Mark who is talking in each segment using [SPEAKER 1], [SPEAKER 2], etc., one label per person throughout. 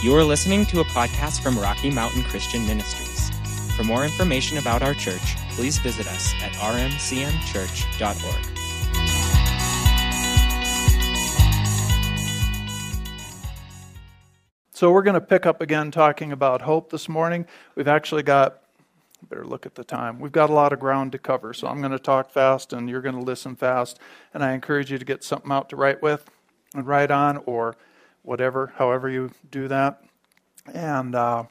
[SPEAKER 1] You are listening to a podcast from Rocky Mountain Christian Ministries. For more information about our church, please visit us at rmcmchurch.org.
[SPEAKER 2] So, we're going to pick up again talking about hope this morning. We've actually got, better look at the time, we've got a lot of ground to cover. So, I'm going to talk fast and you're going to listen fast. And I encourage you to get something out to write with and write on or whatever, however you do that. And uh,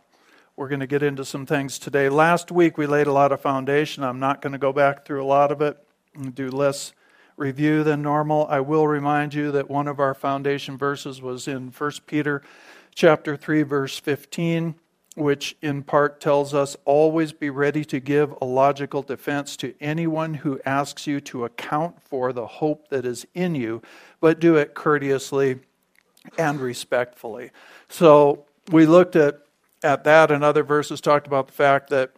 [SPEAKER 2] we're going to get into some things today. Last week we laid a lot of foundation. I'm not going to go back through a lot of it and do less review than normal. I will remind you that one of our foundation verses was in 1 Peter chapter 3 verse 15 which in part tells us always be ready to give a logical defense to anyone who asks you to account for the hope that is in you, but do it courteously and respectfully. So we looked at, at that and other verses talked about the fact that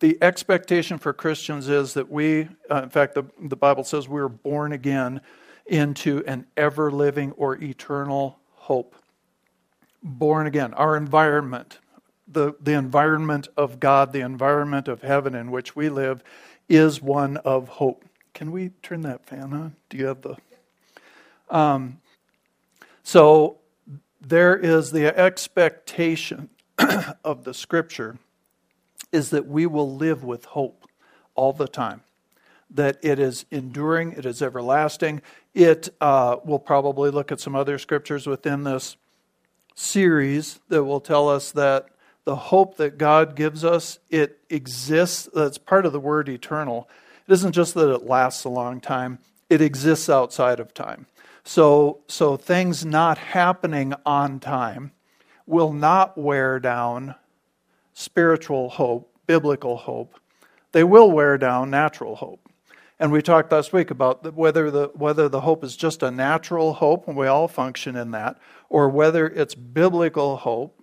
[SPEAKER 2] the expectation for Christians is that we, uh, in fact, the, the Bible says we are born again into an ever living or eternal hope. Born again. Our environment, the, the environment of God, the environment of heaven in which we live, is one of hope. Can we turn that fan on? Do you have the. Um, so there is the expectation of the scripture is that we will live with hope all the time that it is enduring it is everlasting. It uh, will probably look at some other scriptures within this series that will tell us that the hope that god gives us it exists that's part of the word eternal. It isn't just that it lasts a long time it exists outside of time so, so things not happening on time will not wear down spiritual hope, biblical hope. They will wear down natural hope. And we talked last week about whether the, whether the hope is just a natural hope, and we all function in that, or whether it's biblical hope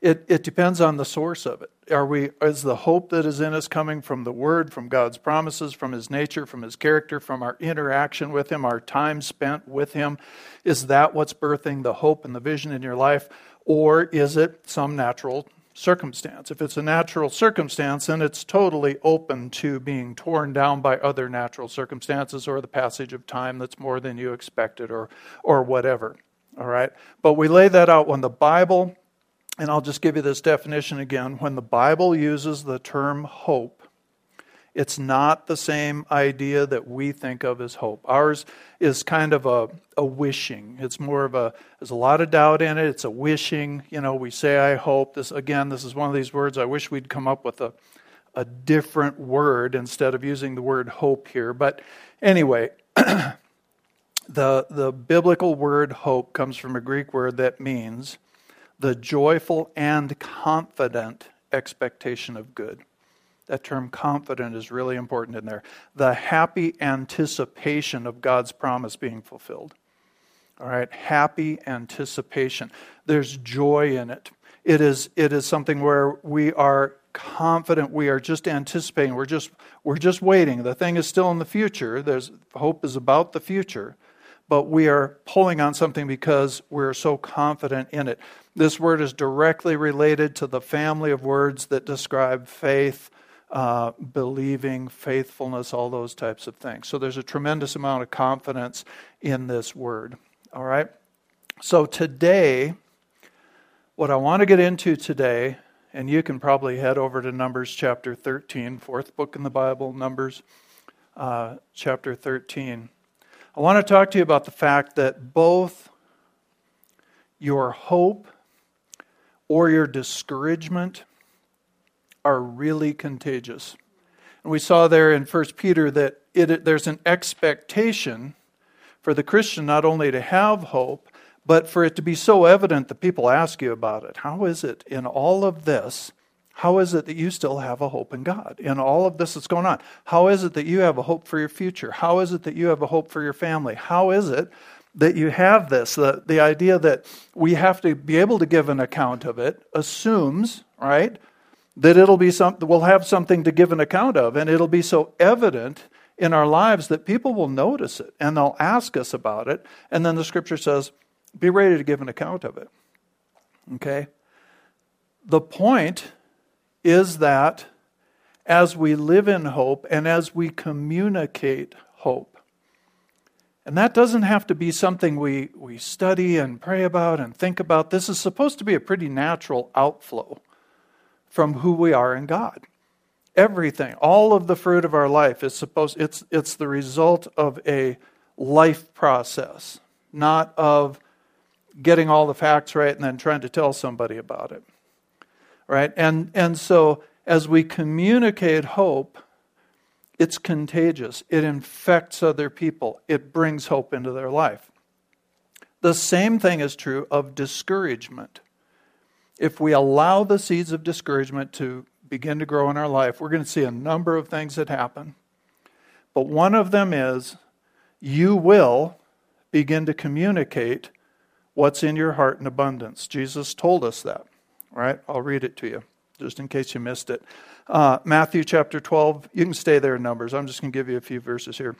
[SPEAKER 2] it, it depends on the source of it. Are we, is the hope that is in us coming from the Word, from God's promises, from His nature, from His character, from our interaction with Him, our time spent with Him? Is that what's birthing the hope and the vision in your life? Or is it some natural circumstance? If it's a natural circumstance, then it's totally open to being torn down by other natural circumstances or the passage of time that's more than you expected or, or whatever. All right? But we lay that out when the Bible and I'll just give you this definition again. When the Bible uses the term hope, it's not the same idea that we think of as hope. Ours is kind of a, a wishing. It's more of a, there's a lot of doubt in it. It's a wishing. You know, we say, I hope. This, again, this is one of these words. I wish we'd come up with a, a different word instead of using the word hope here. But anyway, the, the biblical word hope comes from a Greek word that means the joyful and confident expectation of good. That term confident is really important in there. The happy anticipation of God's promise being fulfilled. All right, happy anticipation. There's joy in it. It is, it is something where we are confident, we are just anticipating, we're just, we're just waiting. The thing is still in the future. There's hope is about the future, but we are pulling on something because we're so confident in it. This word is directly related to the family of words that describe faith, uh, believing, faithfulness, all those types of things. So there's a tremendous amount of confidence in this word. All right? So today, what I want to get into today, and you can probably head over to Numbers chapter 13, fourth book in the Bible, Numbers uh, chapter 13. I want to talk to you about the fact that both your hope or your discouragement are really contagious. And we saw there in 1 Peter that it, there's an expectation for the Christian not only to have hope, but for it to be so evident that people ask you about it. How is it in all of this? How is it that you still have a hope in God in all of this that's going on? How is it that you have a hope for your future? How is it that you have a hope for your family? How is it that you have this. The, the idea that we have to be able to give an account of it assumes, right, that it'll be something we'll have something to give an account of, and it'll be so evident in our lives that people will notice it and they'll ask us about it. And then the scripture says, be ready to give an account of it. Okay? The point is that as we live in hope and as we communicate hope, and that doesn't have to be something we, we study and pray about and think about. This is supposed to be a pretty natural outflow from who we are in God. Everything, all of the fruit of our life is supposed it's it's the result of a life process, not of getting all the facts right and then trying to tell somebody about it. Right? And and so as we communicate hope, it's contagious. It infects other people. It brings hope into their life. The same thing is true of discouragement. If we allow the seeds of discouragement to begin to grow in our life, we're going to see a number of things that happen. But one of them is you will begin to communicate what's in your heart in abundance. Jesus told us that. Right? I'll read it to you just in case you missed it. Uh, Matthew chapter 12, you can stay there in Numbers. I'm just going to give you a few verses here.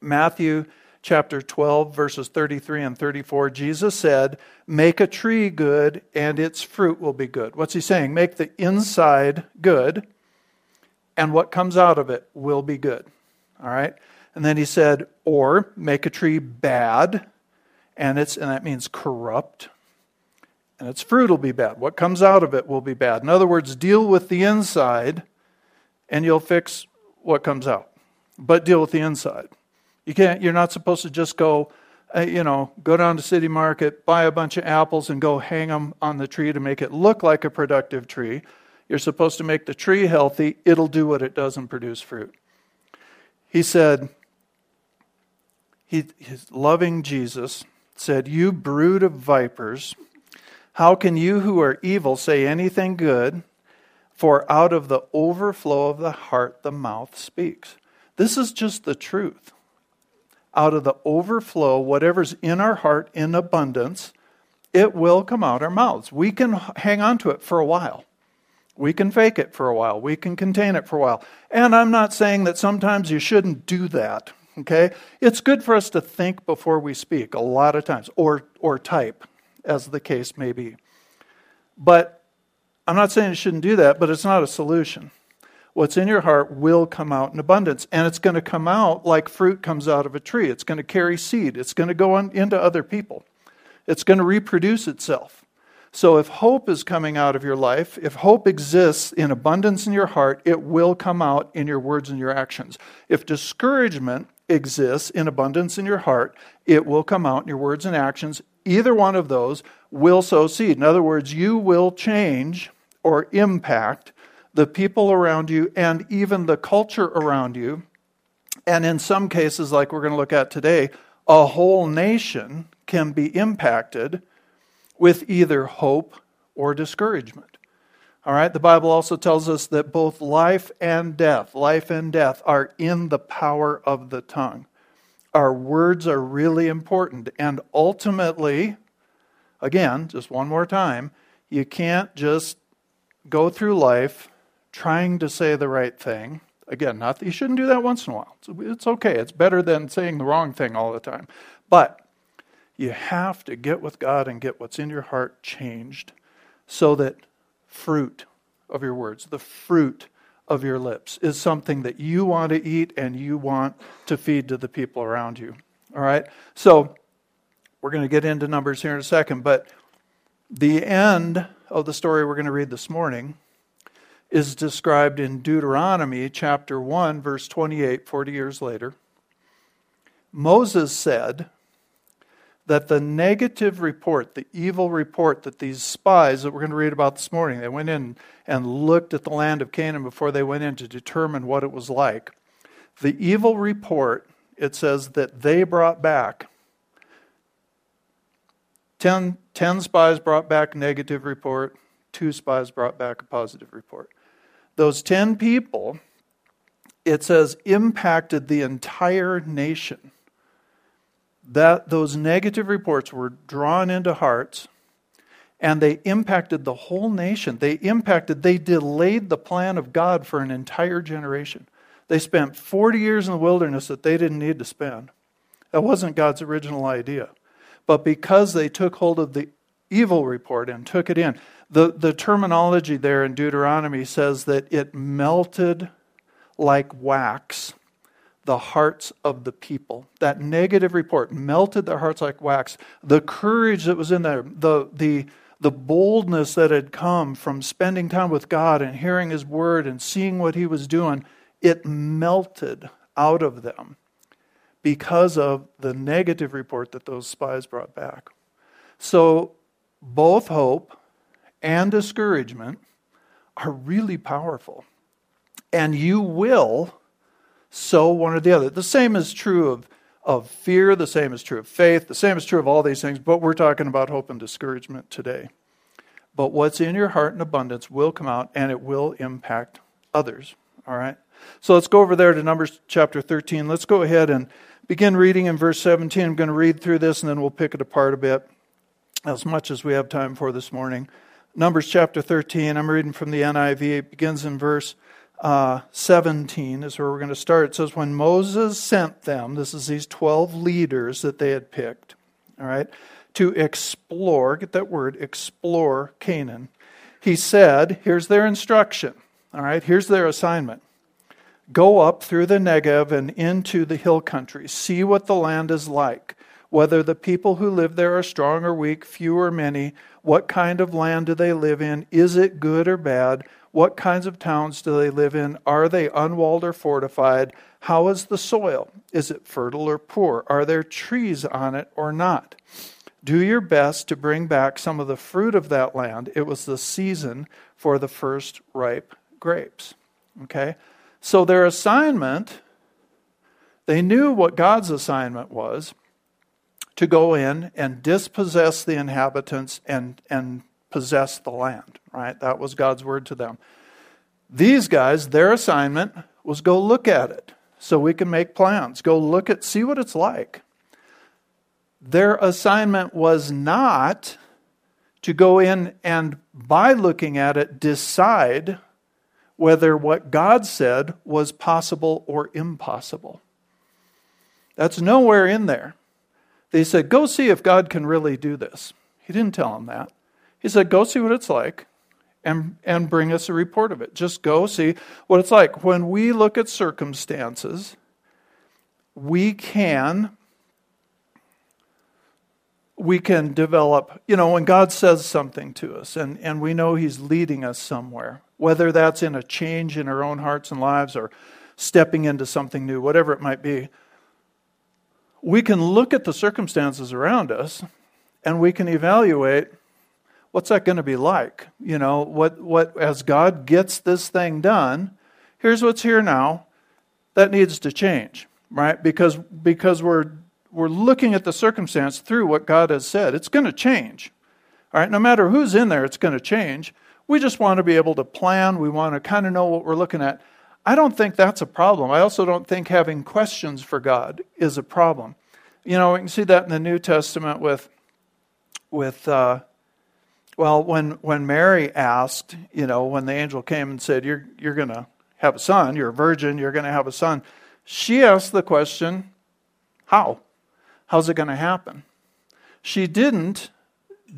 [SPEAKER 2] Matthew chapter 12, verses 33 and 34, Jesus said, Make a tree good, and its fruit will be good. What's he saying? Make the inside good, and what comes out of it will be good. All right? And then he said, Or make a tree bad, and, it's, and that means corrupt and its fruit will be bad. What comes out of it will be bad. In other words, deal with the inside and you'll fix what comes out. But deal with the inside. You can't you're not supposed to just go uh, you know, go down to City Market, buy a bunch of apples and go hang them on the tree to make it look like a productive tree. You're supposed to make the tree healthy. It'll do what it does and produce fruit. He said, he, his loving Jesus said, You brood of vipers, how can you who are evil say anything good? For out of the overflow of the heart, the mouth speaks. This is just the truth. Out of the overflow, whatever's in our heart in abundance, it will come out our mouths. We can hang on to it for a while. We can fake it for a while. We can contain it for a while. And I'm not saying that sometimes you shouldn't do that. Okay? It's good for us to think before we speak a lot of times, or, or type as the case may be. But I'm not saying you shouldn't do that, but it's not a solution. What's in your heart will come out in abundance, and it's going to come out like fruit comes out of a tree. It's going to carry seed, it's going to go on into other people, it's going to reproduce itself. So, if hope is coming out of your life, if hope exists in abundance in your heart, it will come out in your words and your actions. If discouragement exists in abundance in your heart, it will come out in your words and actions either one of those will sow seed. In other words, you will change or impact the people around you and even the culture around you. And in some cases, like we're going to look at today, a whole nation can be impacted with either hope or discouragement. All right, the Bible also tells us that both life and death, life and death, are in the power of the tongue our words are really important. And ultimately, again, just one more time, you can't just go through life trying to say the right thing. Again, not that you shouldn't do that once in a while. It's okay. It's better than saying the wrong thing all the time. But you have to get with God and get what's in your heart changed so that fruit of your words, the fruit of your lips is something that you want to eat and you want to feed to the people around you. All right? So, we're going to get into numbers here in a second, but the end of the story we're going to read this morning is described in Deuteronomy chapter 1, verse 28, 40 years later. Moses said, that the negative report, the evil report that these spies that we're going to read about this morning, they went in and looked at the land of Canaan before they went in to determine what it was like. The evil report, it says that they brought back. Ten, ten spies brought back a negative report, two spies brought back a positive report. Those ten people, it says, impacted the entire nation that those negative reports were drawn into hearts and they impacted the whole nation. They impacted, they delayed the plan of God for an entire generation. They spent 40 years in the wilderness that they didn't need to spend. That wasn't God's original idea. But because they took hold of the evil report and took it in. The, the terminology there in Deuteronomy says that it melted like wax the hearts of the people. That negative report melted their hearts like wax. The courage that was in there, the, the, the boldness that had come from spending time with God and hearing His word and seeing what He was doing, it melted out of them because of the negative report that those spies brought back. So, both hope and discouragement are really powerful. And you will sow one or the other. The same is true of, of fear, the same is true of faith, the same is true of all these things, but we're talking about hope and discouragement today. But what's in your heart in abundance will come out and it will impact others. All right? So let's go over there to Numbers chapter 13. Let's go ahead and begin reading in verse 17. I'm going to read through this and then we'll pick it apart a bit as much as we have time for this morning. Numbers chapter 13, I'm reading from the NIV. It begins in verse uh, 17, is where we're going to start. It says, When Moses sent them, this is these 12 leaders that they had picked, all right, to explore, get that word, explore Canaan, he said, Here's their instruction, all right, here's their assignment. Go up through the Negev and into the hill country. See what the land is like, whether the people who live there are strong or weak, few or many. What kind of land do they live in? Is it good or bad? What kinds of towns do they live in? Are they unwalled or fortified? How is the soil? Is it fertile or poor? Are there trees on it or not? Do your best to bring back some of the fruit of that land. It was the season for the first ripe grapes. Okay? So their assignment, they knew what God's assignment was to go in and dispossess the inhabitants and, and possess the land, right? That was God's word to them. These guys, their assignment was go look at it so we can make plans. Go look at, see what it's like. Their assignment was not to go in and, by looking at it, decide whether what God said was possible or impossible. That's nowhere in there. They said, Go see if God can really do this. He didn't tell them that. He said, Go see what it's like and, and bring us a report of it. Just go see what it's like. When we look at circumstances, we can we can develop, you know, when God says something to us and, and we know He's leading us somewhere, whether that's in a change in our own hearts and lives or stepping into something new, whatever it might be, we can look at the circumstances around us and we can evaluate what's that going to be like? You know, what, what, as God gets this thing done, here's what's here now. That needs to change, right? Because, because we're, we're looking at the circumstance through what God has said. It's going to change. All right, no matter who's in there, it's going to change. We just want to be able to plan. We want to kind of know what we're looking at. I don't think that's a problem. I also don't think having questions for God is a problem. You know, we can see that in the New Testament with, with uh, well, when, when Mary asked, you know, when the angel came and said, You're, you're going to have a son, you're a virgin, you're going to have a son, she asked the question, How? How's it going to happen? She didn't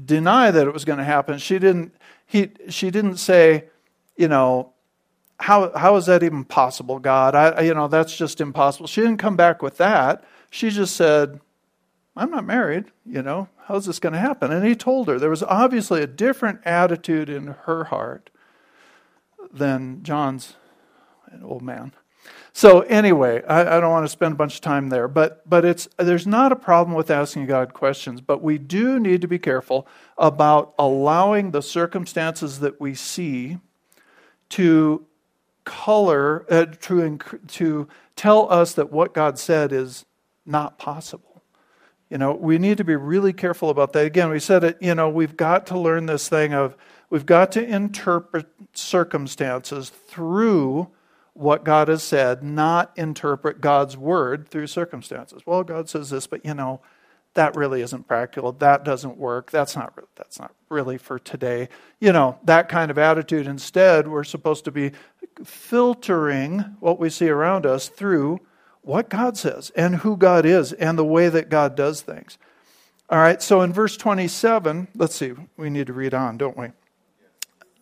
[SPEAKER 2] deny that it was going to happen. She didn't, he, she didn't say, you know, how, how is that even possible, God? I, you know, that's just impossible. She didn't come back with that. She just said, I'm not married, you know, how's this going to happen? And he told her there was obviously a different attitude in her heart than John's an old man. So anyway, I, I, don't want to spend a bunch of time there, but but it's there's not a problem with asking God questions, but we do need to be careful about allowing the circumstances that we see to color uh, to to tell us that what God said is not possible. You know, we need to be really careful about that. Again, we said it, you know, we've got to learn this thing of we've got to interpret circumstances through what God has said, not interpret God's word through circumstances. Well, God says this, but you know, that really isn't practical. That doesn't work. That's not that's not really for today. You know, that kind of attitude. Instead, we're supposed to be filtering what we see around us through what God says and who God is and the way that God does things. All right, so in verse 27, let's see, we need to read on, don't we?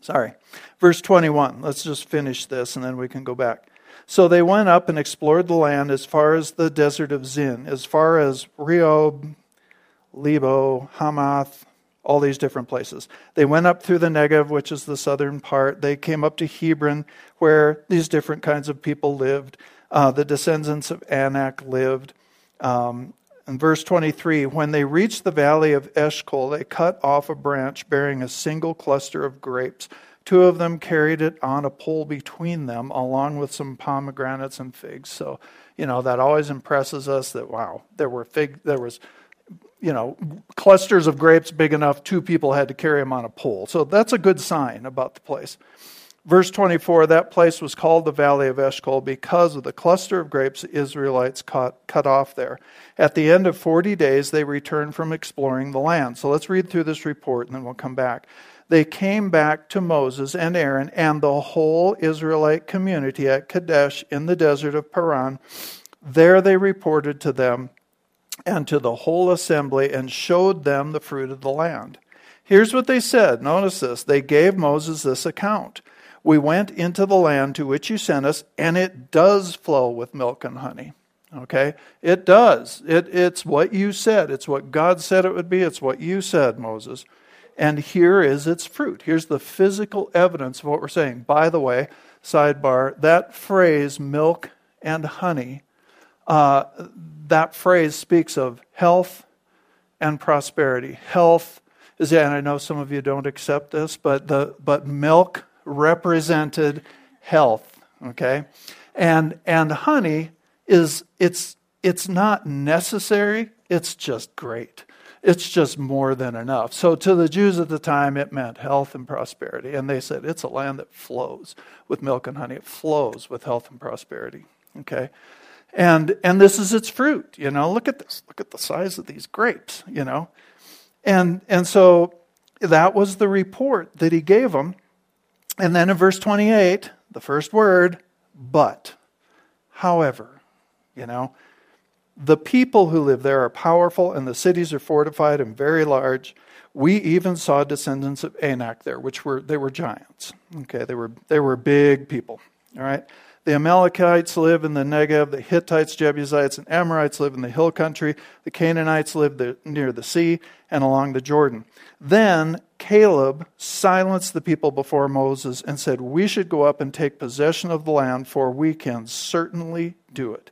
[SPEAKER 2] Sorry. Verse 21, let's just finish this and then we can go back. So they went up and explored the land as far as the desert of Zin, as far as Rehob, Lebo, Hamath, all these different places. They went up through the Negev, which is the southern part. They came up to Hebron, where these different kinds of people lived. Uh, the descendants of Anak lived. Um, in verse 23, when they reached the valley of Eshcol, they cut off a branch bearing a single cluster of grapes. Two of them carried it on a pole between them, along with some pomegranates and figs. So, you know, that always impresses us that, wow, there were fig, there was you know, clusters of grapes big enough, two people had to carry them on a pole. So that's a good sign about the place. Verse 24 that place was called the Valley of Eshcol because of the cluster of grapes the Israelites cut, cut off there. At the end of 40 days, they returned from exploring the land. So let's read through this report and then we'll come back. They came back to Moses and Aaron and the whole Israelite community at Kadesh in the desert of Paran. There they reported to them and to the whole assembly and showed them the fruit of the land. Here's what they said. Notice this. They gave Moses this account. We went into the land to which you sent us, and it does flow with milk and honey. Okay? It does. It, it's what you said. It's what God said it would be. It's what you said, Moses. And here is its fruit. Here's the physical evidence of what we're saying. By the way, sidebar, that phrase, milk and honey, uh, that phrase speaks of health and prosperity. Health is, and I know some of you don't accept this, but the but milk represented health. Okay, and and honey is it's it's not necessary. It's just great. It's just more than enough. So to the Jews at the time, it meant health and prosperity, and they said it's a land that flows with milk and honey. It flows with health and prosperity. Okay. And, and this is its fruit, you know. Look at this. Look at the size of these grapes, you know. And, and so that was the report that he gave them. And then in verse 28, the first word, but. However, you know, the people who live there are powerful and the cities are fortified and very large. We even saw descendants of Anak there, which were they were giants. Okay, they were they were big people. All right. The Amalekites live in the Negev. The Hittites, Jebusites, and Amorites live in the hill country. The Canaanites live the, near the sea and along the Jordan. Then Caleb silenced the people before Moses and said, We should go up and take possession of the land, for we can certainly do it.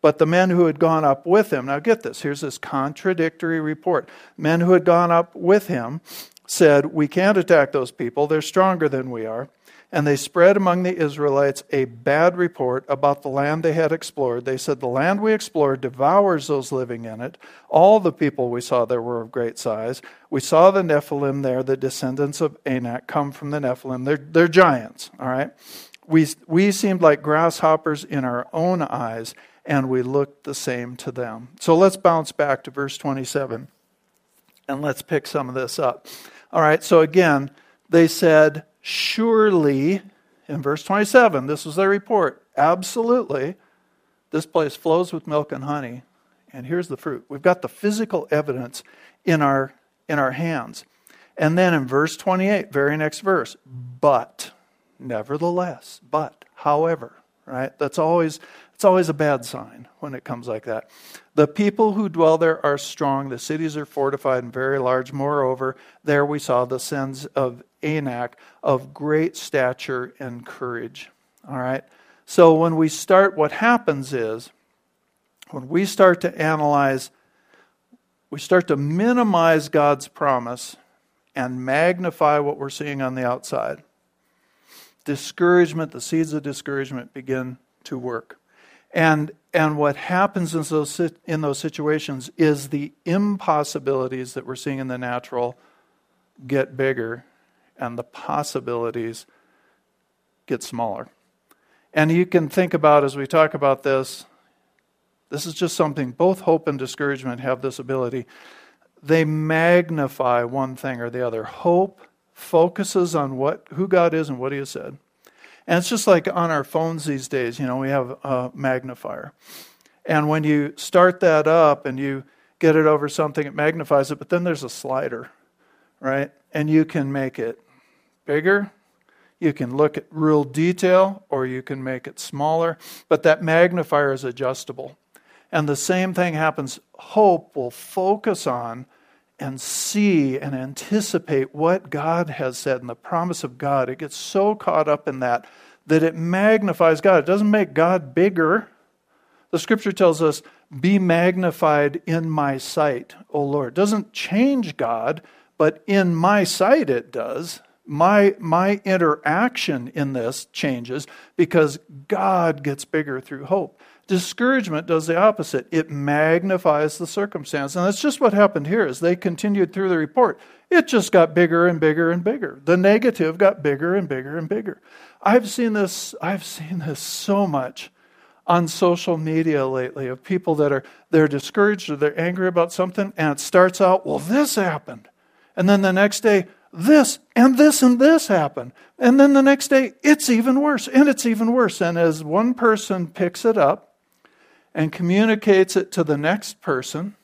[SPEAKER 2] But the men who had gone up with him, now get this, here's this contradictory report. Men who had gone up with him said, We can't attack those people, they're stronger than we are and they spread among the Israelites a bad report about the land they had explored. They said, The land we explored devours those living in it. All the people we saw there were of great size. We saw the Nephilim there, the descendants of Anak come from the Nephilim. They're, they're giants, all right? We, we seemed like grasshoppers in our own eyes, and we looked the same to them. So let's bounce back to verse 27 and let's pick some of this up. All right, so again, they said, Surely, in verse 27, this was their report. Absolutely, this place flows with milk and honey. And here's the fruit. We've got the physical evidence in our, in our hands. And then in verse 28, very next verse, but, nevertheless, but, however, right? That's always it's always a bad sign when it comes like that. The people who dwell there are strong. The cities are fortified and very large. Moreover, there we saw the sins of Anak of great stature and courage. All right? So when we start, what happens is, when we start to analyze, we start to minimize God's promise and magnify what we're seeing on the outside. Discouragement, the seeds of discouragement begin to work. And, and what happens in those, in those situations is the impossibilities that we're seeing in the natural get bigger and the possibilities get smaller. And you can think about as we talk about this, this is just something, both hope and discouragement have this ability. They magnify one thing or the other. Hope focuses on what who God is and what he has said. And it's just like on our phones these days, you know, we have a magnifier. And when you start that up and you get it over something, it magnifies it, but then there's a slider, right? And you can make it bigger, you can look at real detail, or you can make it smaller, but that magnifier is adjustable. And the same thing happens. Hope will focus on and see and anticipate what God has said and the promise of God. It gets so caught up in that that it magnifies God. It doesn't make God bigger. The scripture tells us, Be magnified in my sight, O Lord. It doesn't change God, but in my sight it does. My, my interaction in this changes because God gets bigger through hope. Discouragement does the opposite. It magnifies the circumstance. And that's just what happened here as they continued through the report. It just got bigger and bigger and bigger. The negative got bigger and bigger and bigger. I've seen this I've seen this so much on social media lately of people that are they're discouraged or they're angry about something and it starts out, well this happened. And then the next day, this and this and this happened. And then the next day, it's even worse and it's even worse. And as one person picks it up and communicates it to the next person,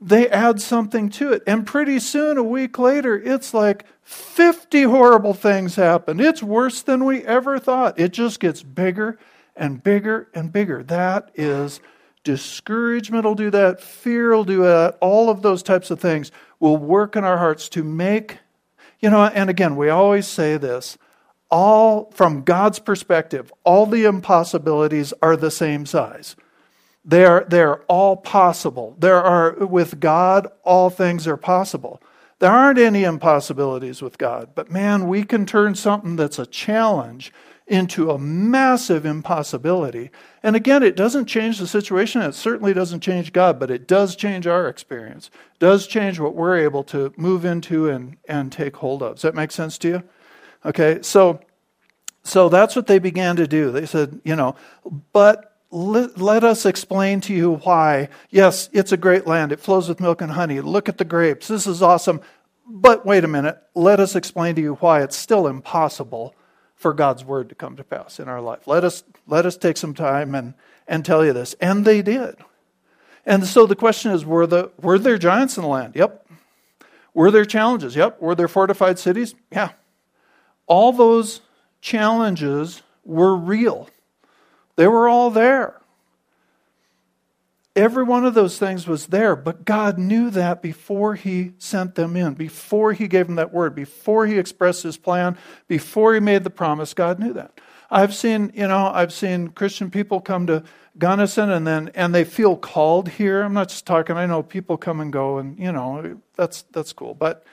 [SPEAKER 2] they add something to it. And pretty soon, a week later, it's like 50 horrible things happen. It's worse than we ever thought. It just gets bigger and bigger and bigger. That is discouragement will do that, fear will do that, all of those types of things will work in our hearts to make, you know, and again, we always say this all from God's perspective, all the impossibilities are the same size. They're, they're all possible. There are, with God, all things are possible. There aren't any impossibilities with God, but man, we can turn something that's a challenge into a massive impossibility. And again, it doesn't change the situation. It certainly doesn't change God, but it does change our experience. It does change what we're able to move into and, and take hold of. Does that make sense to you? Okay, so so that's what they began to do. They said, you know, but let, let, us explain to you why. Yes, it's a great land. It flows with milk and honey. Look at the grapes. This is awesome. But wait a minute. Let us explain to you why it's still impossible for God's word to come to pass in our life. Let us, let us take some time and, and tell you this. And they did. And so the question is were, the, were there giants in the land? Yep. Were there challenges? Yep. Were there fortified cities? Yeah. All those challenges were real. They were all there. Every one of those things was there, but God knew that before He sent them in, before He gave them that word, before He expressed His plan, before He made the promise. God knew that. I've seen, you know, I've seen Christian people come to Gunnison and then and they feel called here. I'm not just talking. I know people come and go, and you know that's that's cool. But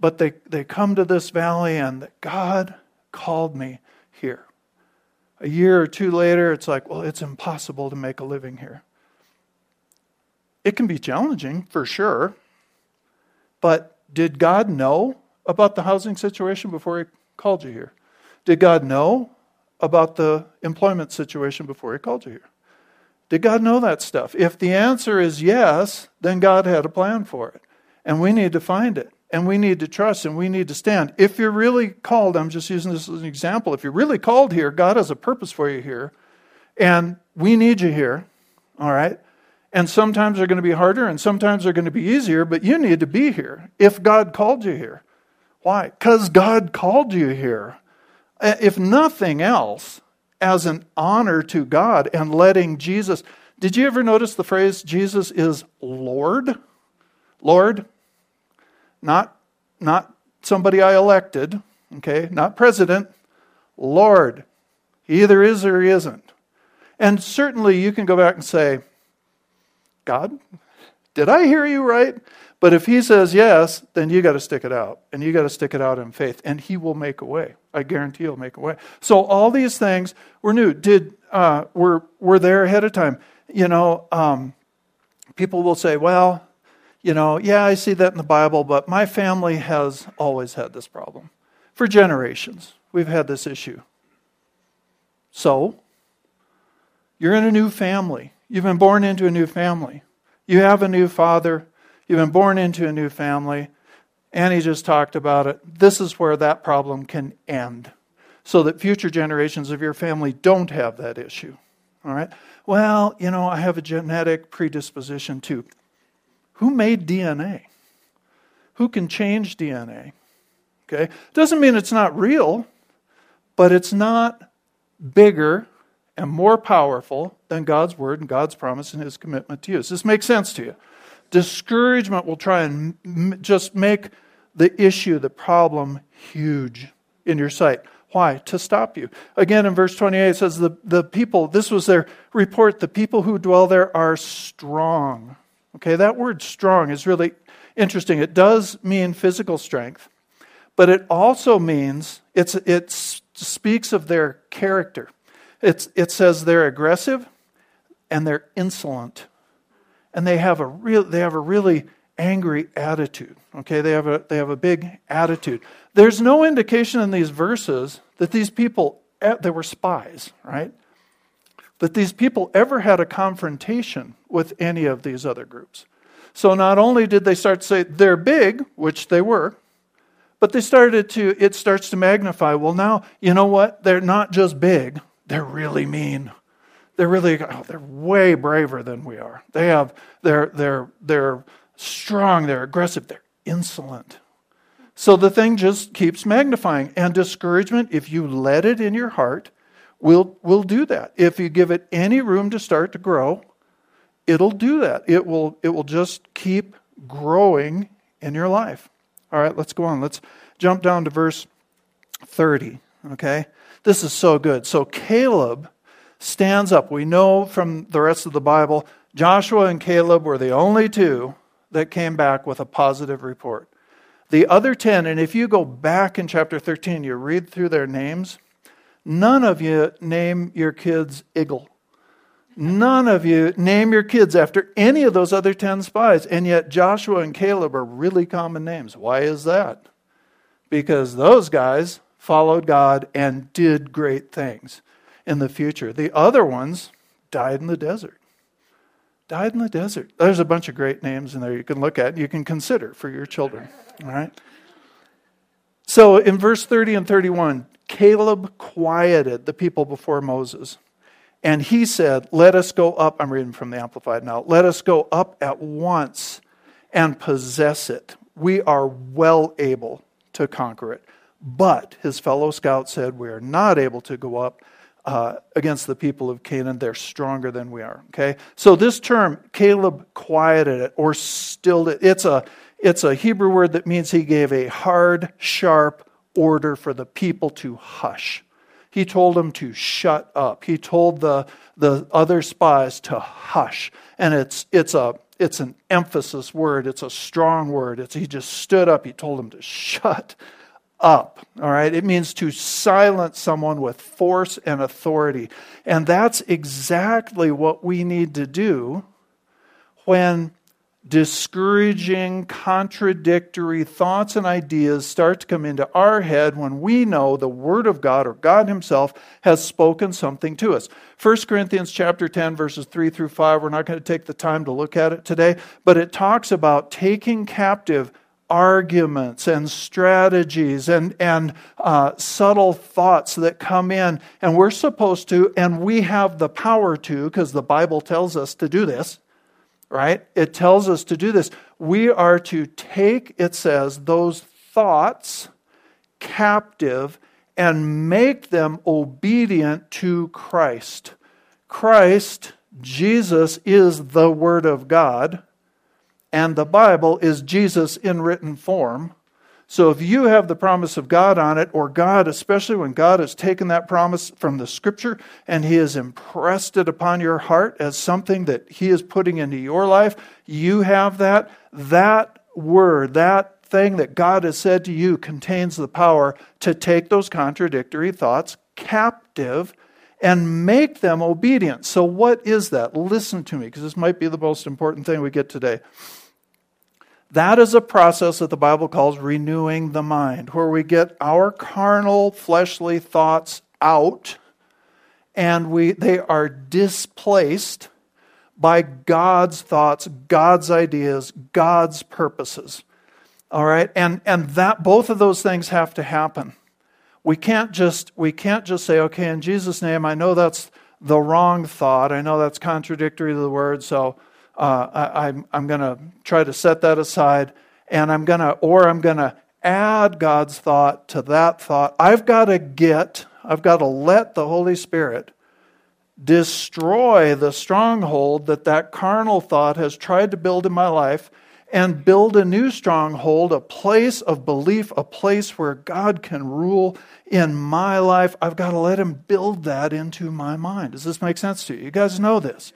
[SPEAKER 2] but they they come to this valley and God called me here a year or two later, it's like, well, it's impossible to make a living here. It can be challenging, for sure. But did God know about the housing situation before He called you here? Did God know about the employment situation before He called you here? Did God know that stuff? If the answer is yes, then God had a plan for it. And we need to find it and we need to trust and we need to stand. If you're really called, I'm just using this as an example. If you're really called here, God has a purpose for you here, and we need you here, all right? And sometimes they're going to be harder and sometimes they're going to be easier, but you need to be here if God called you here. Why? Because God called you here. Uh, if nothing else, as an honor to God and letting Jesus. Did you ever notice the phrase, Jesus is Lord? Lord, not, not somebody I elected, okay, not president, Lord. He either is or he isn't. And certainly you can go back and say, God, did I hear you right? But if he says yes, then you got to stick it out. And you got to stick it out in faith. And he will make a way. I guarantee he'll make a way. So all these things were new. Did uh, were were there ahead of time. You know, um, people will say, well, you know, yeah, I see that in the Bible, but my family has always had this problem. For generations, we've had this issue. So, you're in a new family. You've been born into a new family. You have a new father. You've been born into a new family. Annie just talked about it. This is where that problem can end so that future generations of your family don't have that issue. All right? Well, you know, I have a genetic predisposition to. who made DNA? Who can change DNA? Okay? Doesn't mean it's not real, but it's not bigger and more powerful than God's word and God's promise and his commitment to you. Does this make sense to you? Discouragement will try and m- just make the issue, the problem, huge in your sight. Why? To stop you. Again, in verse 28, it says, the, the people, this was their report, the people who dwell there are strong. Okay, that word strong is really interesting. It does mean physical strength, but it also means, it's, it speaks of their character. It's, it says they're aggressive and they're insolent. And they have a real, they have a really angry attitude. Okay, they have a they have a big attitude. There's no indication in these verses that these people they were spies, right? That these people ever had a confrontation with any of these other groups. So not only did they start to say they're big, which they were, but they started to it starts to magnify. Well, now you know what? They're not just big; they're really mean. They're really oh, they're way braver than we are. They have they're they're they're strong, they're aggressive, they're insolent. So the thing just keeps magnifying. And discouragement, if you let it in your heart, will will do that. If you give it any room to start to grow, it'll do that. It will it will just keep growing in your life. All right, let's go on. Let's jump down to verse 30. Okay? This is so good. So Caleb stands up. We know from the rest of the Bible, Joshua and Caleb were the only two that came back with a positive report. The other 10, and if you go back in chapter 13, you read through their names, none of you name your kids Igal. None of you name your kids after any of those other 10 spies. And yet Joshua and Caleb are really common names. Why is that? Because those guys followed God and did great things in the future. The other ones died in the desert died in the desert. There's a bunch of great names in there you can look at, you can consider for your children. All right? So in verse 30 and 31, Caleb quieted the people before Moses. And he said, Let us go up. I'm reading from the Amplified now. Let us go up at once and possess it. We are well able to conquer it. But his fellow scout said, We are not able to go up uh, against the people of Canaan. They're stronger than we are. Okay? So this term, Caleb quieted it or stilled it. It's a, it's a Hebrew word that means he gave a hard, sharp order for the people to hush. He told them to shut up. He told the, the other spies to hush. And it's, it's, a, it's an emphasis word, it's a strong word. It's, he just stood up. He told them to shut up. All right? It means to silence someone with force and authority. And that's exactly what we need to do when discouraging, contradictory thoughts and ideas start to come into our head when we know the word of God or God himself has spoken something to us. 1 Corinthians chapter 10 verses 3 through 5 we're not going to take the time to look at it today, but it talks about taking captive arguments and strategies and, and uh, subtle thoughts that come in. And we're supposed to, and we have the power to, because the Bible tells us to do this, right? It tells us to do this. We are to take, it says, those thoughts captive and make them obedient to Christ. Christ, Jesus, is the Word of God and the Bible is Jesus in written form. So if you have the promise of God on it, or God, especially when God has taken that promise from the scripture and He has impressed it upon your heart as something that He is putting into your life, you have that. That word, that thing that God has said to you contains the power to take those contradictory thoughts captive and make them obedient. So, what is that? Listen to me, because this might be the most important thing we get today. That is a process that the Bible calls renewing the mind, where we get our carnal, fleshly thoughts out and we, they are displaced by God's thoughts, God's ideas, God's purposes. All right? And, and that both of those things have to happen. We can't just we can't just say, okay, in Jesus' name, I know that's the wrong thought. I know that's contradictory to the word, so uh, I, I'm, I'm going to try to set that aside, and I'm going to, or I'm going to add God's thought to that thought. I've got to get, I've got to let the Holy Spirit destroy the stronghold that that carnal thought has tried to build in my life and build a new stronghold, a place of belief, a place where God can rule in my life. I've got to let Him build that into my mind. Does this make sense to you? You guys know this.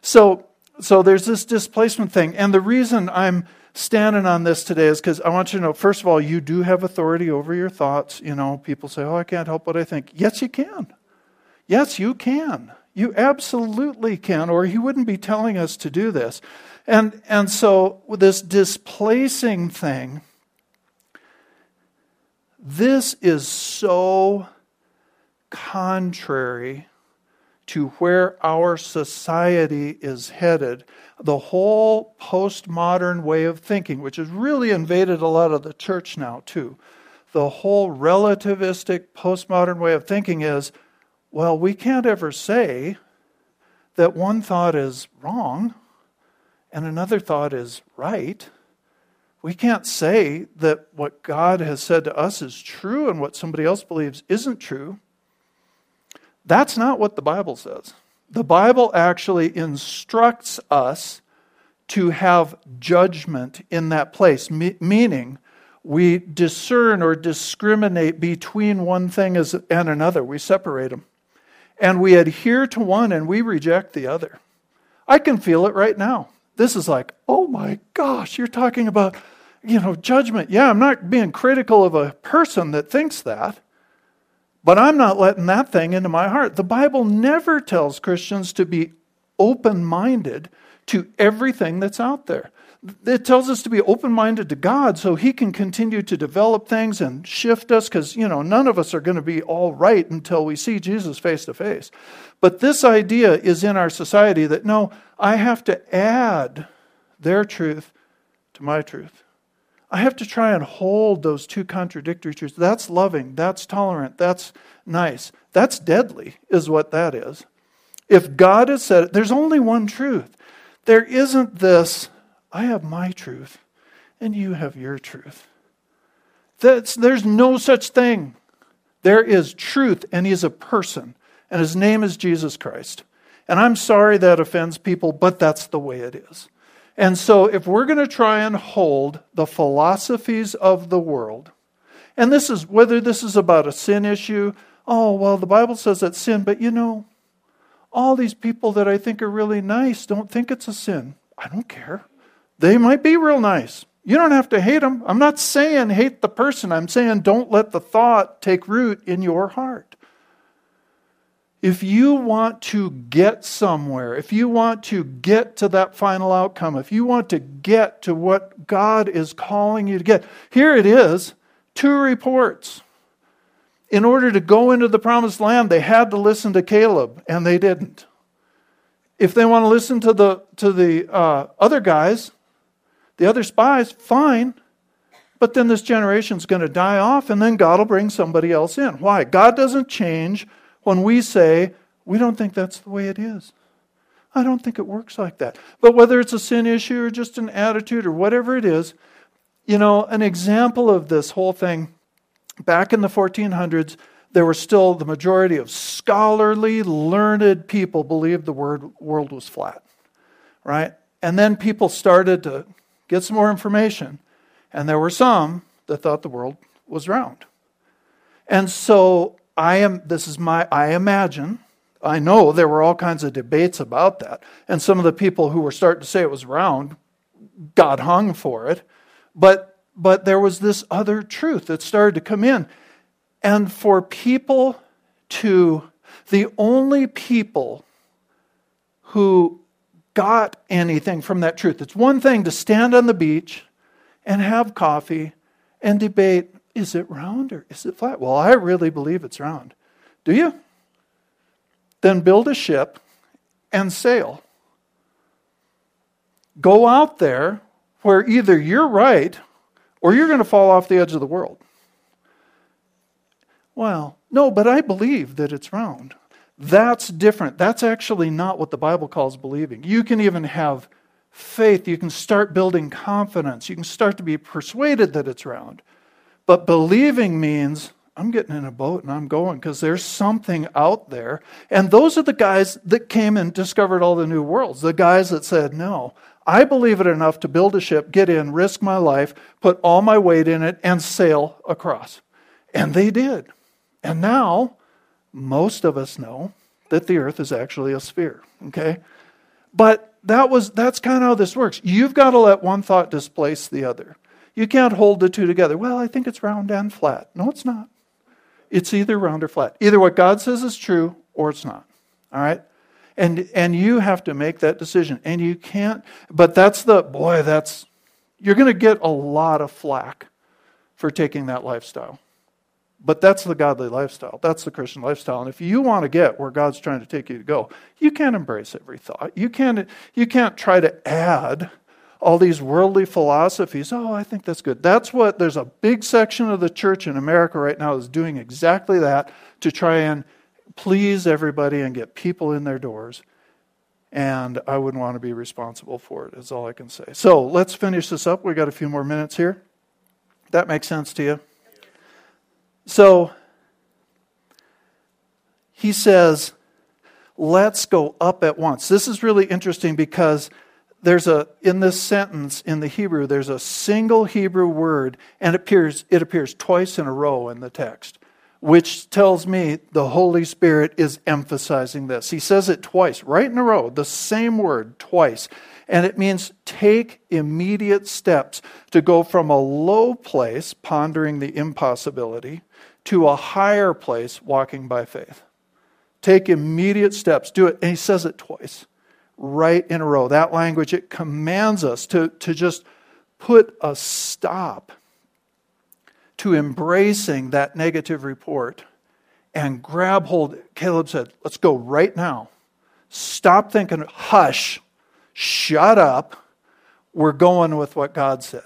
[SPEAKER 2] So, so there's this displacement thing. And the reason I'm standing on this today is because I want you to know, first of all, you do have authority over your thoughts. You know, people say, oh, I can't help what I think. Yes, you can. Yes, you can. You absolutely can, or he wouldn't be telling us to do this. And, and so, this displacing thing, this is so contrary to where our society is headed. The whole postmodern way of thinking, which has really invaded a lot of the church now, too. The whole relativistic postmodern way of thinking is well, we can't ever say that one thought is wrong and another thought is right. We can't say that what God has said to us is true and what somebody else believes isn't true. That's not what the Bible says. The Bible actually instructs us to have judgment in that place, meaning we discern or discriminate between one thing and another. We separate them. And we adhere to one and we reject the other. I can feel it right now. This is like, oh my gosh, you're talking about, you know, judgment. Yeah, I'm not being critical of a person that thinks that, but I'm not letting that thing into my heart. The Bible never tells Christians to be open minded to everything that's out there. It tells us to be open minded to God so He can continue to develop things and shift us because, you know, none of us are going to be all right until we see Jesus face to face. But this idea is in our society that no, I have to add their truth to my truth. I have to try and hold those two contradictory truths. That's loving, that's tolerant, that's nice. That's deadly, is what that is. If God has said it, there's only one truth. There isn't this, I have my truth and you have your truth. That's, there's no such thing. There is truth, and He is a person, and His name is Jesus Christ. And I'm sorry that offends people, but that's the way it is. And so, if we're going to try and hold the philosophies of the world, and this is whether this is about a sin issue, oh, well, the Bible says it's sin, but you know, all these people that I think are really nice don't think it's a sin. I don't care. They might be real nice. You don't have to hate them. I'm not saying hate the person. I'm saying don't let the thought take root in your heart. If you want to get somewhere, if you want to get to that final outcome, if you want to get to what God is calling you to get, here it is two reports. In order to go into the promised land, they had to listen to Caleb, and they didn't. If they want to listen to the, to the uh, other guys, the other spies, fine. But then this generation's going to die off, and then God will bring somebody else in. Why? God doesn't change when we say, we don't think that's the way it is. I don't think it works like that. But whether it's a sin issue or just an attitude or whatever it is, you know, an example of this whole thing, back in the 1400s, there were still the majority of scholarly, learned people believed the word, world was flat, right? And then people started to get some more information, and there were some that thought the world was round. And so I am, this is my, I imagine, I know there were all kinds of debates about that. And some of the people who were starting to say it was round got hung for it. But, but there was this other truth that started to come in. And for people to, the only people who got anything from that truth, it's one thing to stand on the beach and have coffee and debate is it round or is it flat? Well, I really believe it's round. Do you? Then build a ship and sail. Go out there where either you're right or you're going to fall off the edge of the world. Well, no, but I believe that it's round. That's different. That's actually not what the Bible calls believing. You can even have faith. You can start building confidence. You can start to be persuaded that it's round. But believing means I'm getting in a boat and I'm going because there's something out there. And those are the guys that came and discovered all the new worlds. The guys that said, no, I believe it enough to build a ship, get in, risk my life, put all my weight in it, and sail across. And they did. And now, most of us know that the earth is actually a sphere, okay? But that was that's kind of how this works. You've got to let one thought displace the other. You can't hold the two together. Well, I think it's round and flat. No, it's not. It's either round or flat. Either what God says is true or it's not. All right? And and you have to make that decision. And you can't but that's the boy, that's you're going to get a lot of flack for taking that lifestyle. But that's the godly lifestyle. That's the Christian lifestyle. And if you want to get where God's trying to take you to go, you can't embrace every thought. You can't, you can't try to add all these worldly philosophies. Oh, I think that's good. That's what, there's a big section of the church in America right now is doing exactly that to try and please everybody and get people in their doors. And I wouldn't want to be responsible for it, is all I can say. So let's finish this up. We've got a few more minutes here. That makes sense to you? So he says, let's go up at once. This is really interesting because there's a in this sentence in the Hebrew there's a single Hebrew word and it appears it appears twice in a row in the text which tells me the Holy Spirit is emphasizing this. He says it twice right in a row the same word twice and it means take immediate steps to go from a low place pondering the impossibility to a higher place walking by faith. Take immediate steps. Do it. And he says it twice, right in a row. That language, it commands us to, to just put a stop to embracing that negative report and grab hold. Caleb said, Let's go right now. Stop thinking, hush, shut up. We're going with what God said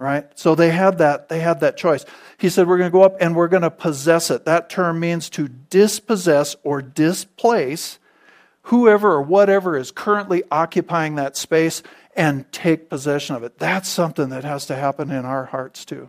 [SPEAKER 2] right? So they had that they had that choice. He said we're going to go up and we're going to possess it. That term means to dispossess or displace whoever or whatever is currently occupying that space and take possession of it. That's something that has to happen in our hearts too.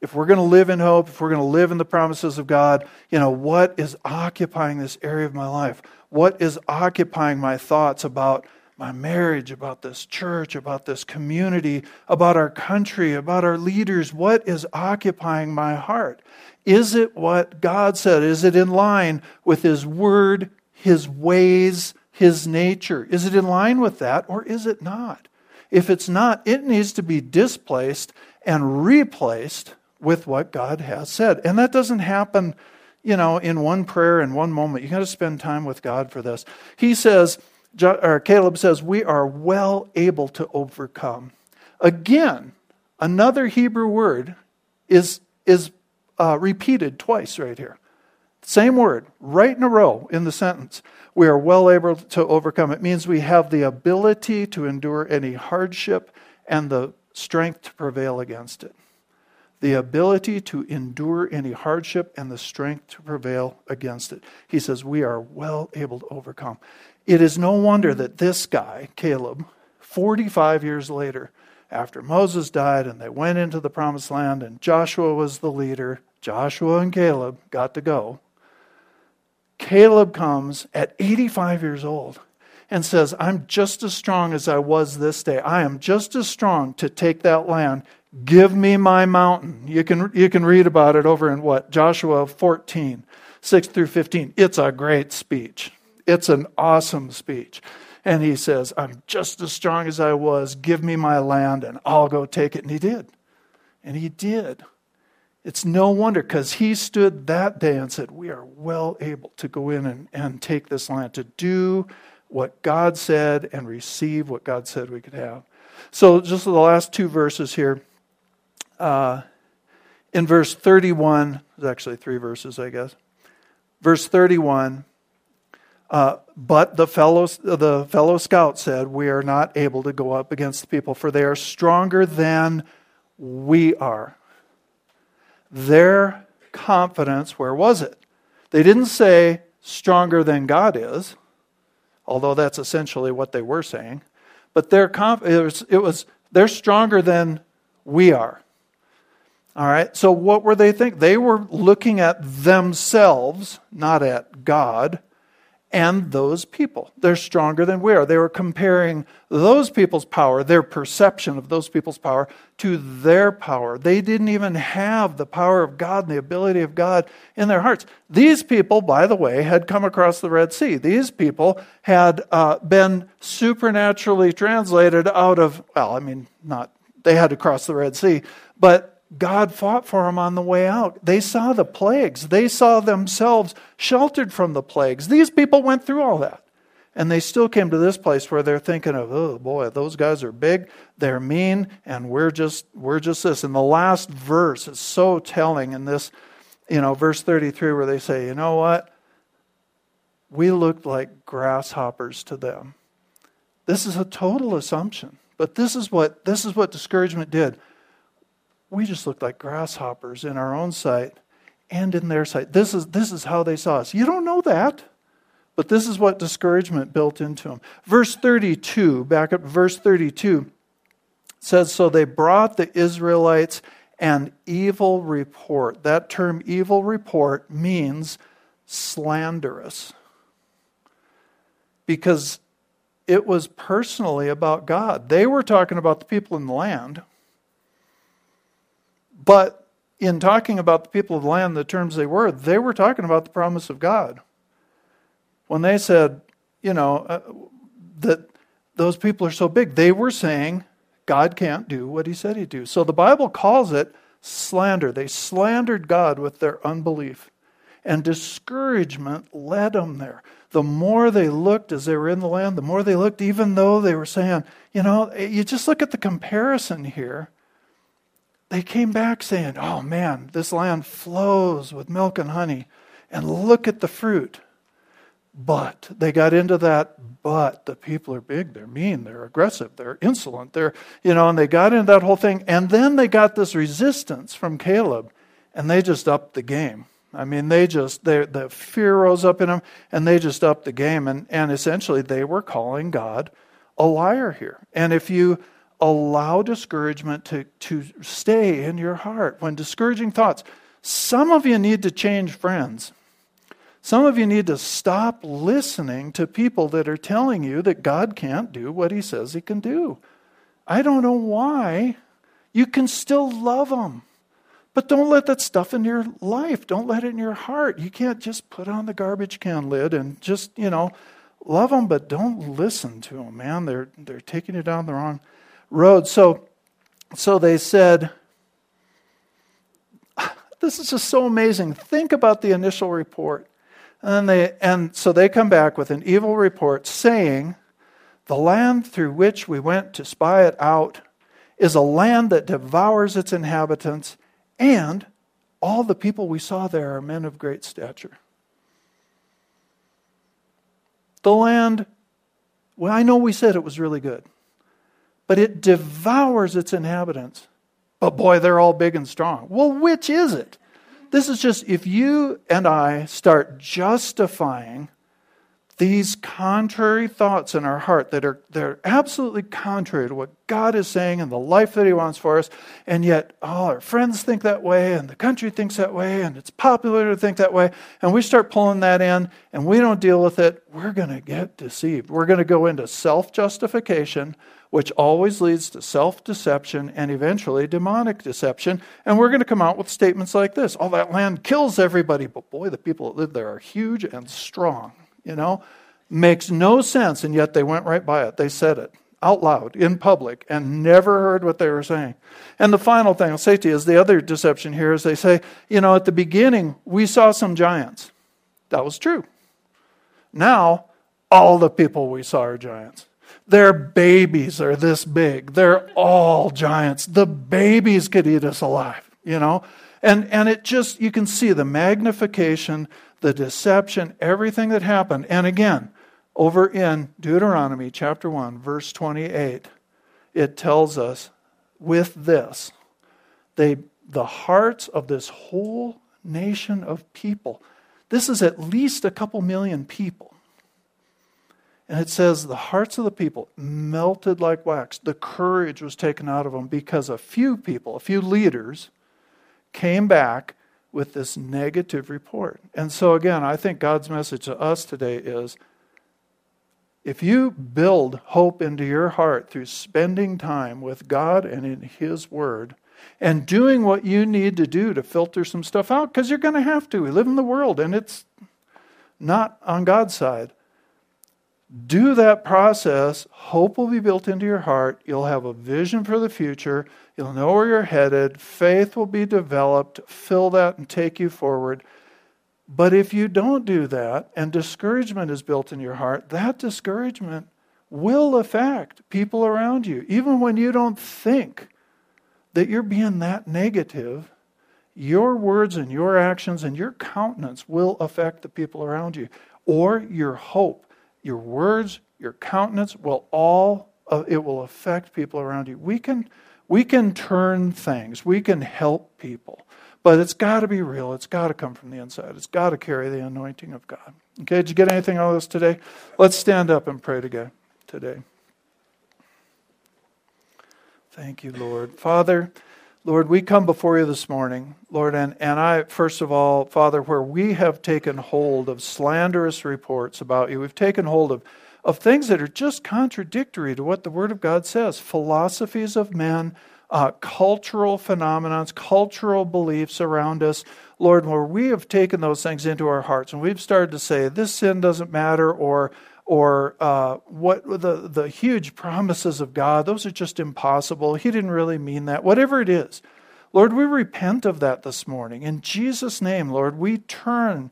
[SPEAKER 2] If we're going to live in hope, if we're going to live in the promises of God, you know, what is occupying this area of my life? What is occupying my thoughts about my marriage, about this church, about this community, about our country, about our leaders. What is occupying my heart? Is it what God said? Is it in line with His Word, His ways, His nature? Is it in line with that or is it not? If it's not, it needs to be displaced and replaced with what God has said. And that doesn't happen, you know, in one prayer in one moment. You got to spend time with God for this. He says, Caleb says, we are well able to overcome. Again, another Hebrew word is, is uh, repeated twice right here. Same word, right in a row in the sentence. We are well able to overcome. It means we have the ability to endure any hardship and the strength to prevail against it. The ability to endure any hardship and the strength to prevail against it. He says, We are well able to overcome. It is no wonder that this guy, Caleb, 45 years later, after Moses died and they went into the promised land and Joshua was the leader, Joshua and Caleb got to go. Caleb comes at 85 years old and says, I'm just as strong as I was this day. I am just as strong to take that land. Give me my mountain. You can, you can read about it over in what? Joshua 14, 6 through 15. It's a great speech. It's an awesome speech. And he says, I'm just as strong as I was. Give me my land and I'll go take it. And he did. And he did. It's no wonder because he stood that day and said, We are well able to go in and, and take this land, to do what God said and receive what God said we could have. So, just the last two verses here. Uh, in verse 31, there's actually three verses, I guess. Verse 31, uh, but the fellow, the fellow scout said, We are not able to go up against the people, for they are stronger than we are. Their confidence, where was it? They didn't say stronger than God is, although that's essentially what they were saying. but they're conf- it was, it was they're stronger than we are. All right. So what were they thinking? They were looking at themselves, not at God and those people. They're stronger than we are. They were comparing those people's power, their perception of those people's power, to their power. They didn't even have the power of God and the ability of God in their hearts. These people, by the way, had come across the Red Sea. These people had uh, been supernaturally translated out of, well, I mean, not, they had to cross the Red Sea, but God fought for them on the way out. They saw the plagues. They saw themselves sheltered from the plagues. These people went through all that. And they still came to this place where they're thinking of, oh boy, those guys are big, they're mean, and we're just we're just this. And the last verse is so telling in this, you know, verse 33 where they say, you know what? We looked like grasshoppers to them. This is a total assumption. But this is what this is what discouragement did we just looked like grasshoppers in our own sight and in their sight. This is, this is how they saw us. You don't know that, but this is what discouragement built into them. Verse 32, back up verse 32, says, So they brought the Israelites an evil report. That term, evil report, means slanderous. Because it was personally about God. They were talking about the people in the land but in talking about the people of the land, the terms they were, they were talking about the promise of God. When they said, you know, uh, that those people are so big, they were saying God can't do what he said he'd do. So the Bible calls it slander. They slandered God with their unbelief. And discouragement led them there. The more they looked as they were in the land, the more they looked, even though they were saying, you know, you just look at the comparison here they came back saying, Oh man, this land flows with milk and honey, and look at the fruit. But they got into that, but the people are big, they're mean, they're aggressive, they're insolent, they're, you know, and they got into that whole thing. And then they got this resistance from Caleb, and they just upped the game. I mean, they just, they, the fear rose up in them, and they just upped the game. And, and essentially, they were calling God a liar here. And if you allow discouragement to, to stay in your heart. When discouraging thoughts, some of you need to change friends. Some of you need to stop listening to people that are telling you that God can't do what he says he can do. I don't know why. You can still love them. But don't let that stuff in your life. Don't let it in your heart. You can't just put on the garbage can lid and just, you know, love them, but don't listen to them, man. They're, they're taking you down the wrong road. So, so they said, This is just so amazing. Think about the initial report. And, they, and so they come back with an evil report saying, The land through which we went to spy it out is a land that devours its inhabitants, and all the people we saw there are men of great stature. The land, well, I know we said it was really good but it devours its inhabitants. But boy, they're all big and strong. Well, which is it? This is just if you and I start justifying these contrary thoughts in our heart that are they're absolutely contrary to what God is saying and the life that He wants for us, and yet all our friends think that way, and the country thinks that way, and it's popular to think that way, and we start pulling that in, and we don't deal with it, we're going to get deceived. We're going to go into self justification which always leads to self deception and eventually demonic deception. And we're going to come out with statements like this All that land kills everybody, but boy, the people that live there are huge and strong. You know, makes no sense, and yet they went right by it. They said it out loud in public and never heard what they were saying. And the final thing I'll say to you is the other deception here is they say, you know, at the beginning, we saw some giants. That was true. Now, all the people we saw are giants. Their babies are this big. They're all giants. The babies could eat us alive, you know? And, and it just, you can see the magnification, the deception, everything that happened. And again, over in Deuteronomy chapter 1, verse 28, it tells us with this, they, the hearts of this whole nation of people, this is at least a couple million people And it says the hearts of the people melted like wax. The courage was taken out of them because a few people, a few leaders, came back with this negative report. And so, again, I think God's message to us today is if you build hope into your heart through spending time with God and in His Word, and doing what you need to do to filter some stuff out, because you're going to have to. We live in the world and it's not on God's side. Do that process. Hope will be built into your heart. You'll have a vision for the future. You'll know where you're headed. Faith will be developed. Fill that and take you forward. But if you don't do that and discouragement is built in your heart, that discouragement will affect people around you, even when you don't think that you're being that negative, your words and your actions and your countenance will affect the people around you. Or your hope, your words, your countenance will all uh, it will affect people around you. We can we can turn things. We can help people. But it's got to be real. It's got to come from the inside. It's got to carry the anointing of God. Okay, did you get anything out of this today? Let's stand up and pray together today. Thank you, Lord. Father, Lord, we come before you this morning, Lord, and, and I, first of all, Father, where we have taken hold of slanderous reports about you, we've taken hold of, of things that are just contradictory to what the Word of God says, philosophies of men, uh, cultural phenomena, cultural beliefs around us, Lord, where we have taken those things into our hearts and we've started to say, this sin doesn't matter, or or uh, what the, the huge promises of God, those are just impossible. He didn't really mean that. Whatever it is, Lord, we repent of that this morning. In Jesus' name, Lord, we turn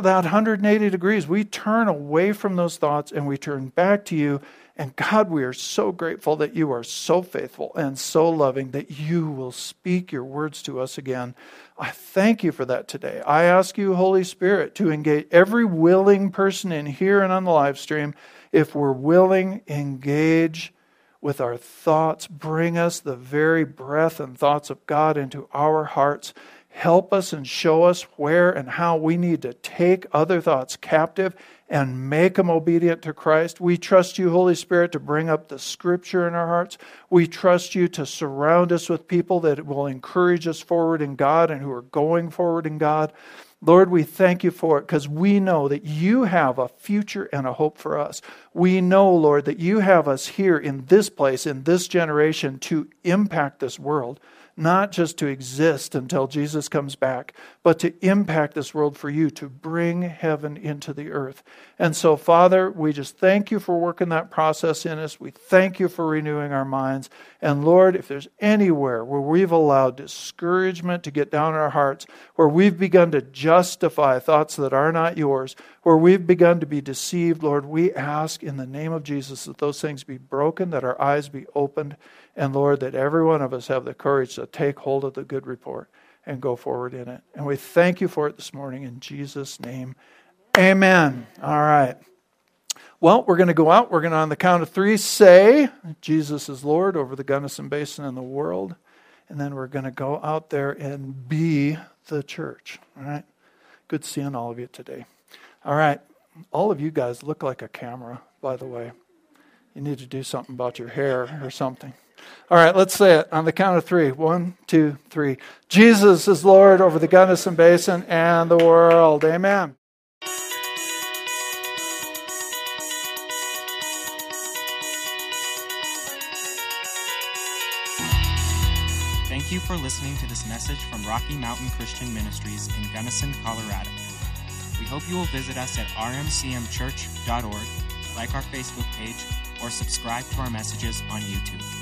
[SPEAKER 2] that 180 degrees. We turn away from those thoughts and we turn back to you. And God, we are so grateful that you are so faithful and so loving that you will speak your words to us again. I thank you for that today. I ask you, Holy Spirit, to engage every willing person in here and on the live stream. If we're willing, engage with our thoughts. Bring us the very breath and thoughts of God into our hearts. Help us and show us where and how we need to take other thoughts captive and make them obedient to Christ. We trust you, Holy Spirit, to bring up the scripture in our hearts. We trust you to surround us with people that will encourage us forward in God and who are going forward in God. Lord, we thank you for it because we know that you have a future and a hope for us. We know, Lord, that you have us here in this place, in this generation, to impact this world not just to exist until Jesus comes back, but to impact this world for you, to bring heaven into the earth. And so, Father, we just thank you for working that process in us. We thank you for renewing our minds. And Lord, if there's anywhere where we've allowed discouragement to get down our hearts, where we've begun to justify thoughts that are not yours, where we've begun to be deceived, Lord, we ask in the name of Jesus that those things be broken, that our eyes be opened and Lord, that every one of us have the courage to take hold of the good report and go forward in it. And we thank you for it this morning in Jesus' name. Amen. All right. Well, we're going to go out. We're going to, on the count of three, say, Jesus is Lord over the Gunnison Basin and the world. And then we're going to go out there and be the church. All right. Good seeing all of you today. All right. All of you guys look like a camera, by the way. You need to do something about your hair or something. All right, let's say it on the count of three. One, two, three. Jesus is Lord over the Gunnison Basin and the world. Amen.
[SPEAKER 1] Thank you for listening to this message from Rocky Mountain Christian Ministries in Gunnison, Colorado. We hope you will visit us at rmcmchurch.org, like our Facebook page, or subscribe to our messages on YouTube.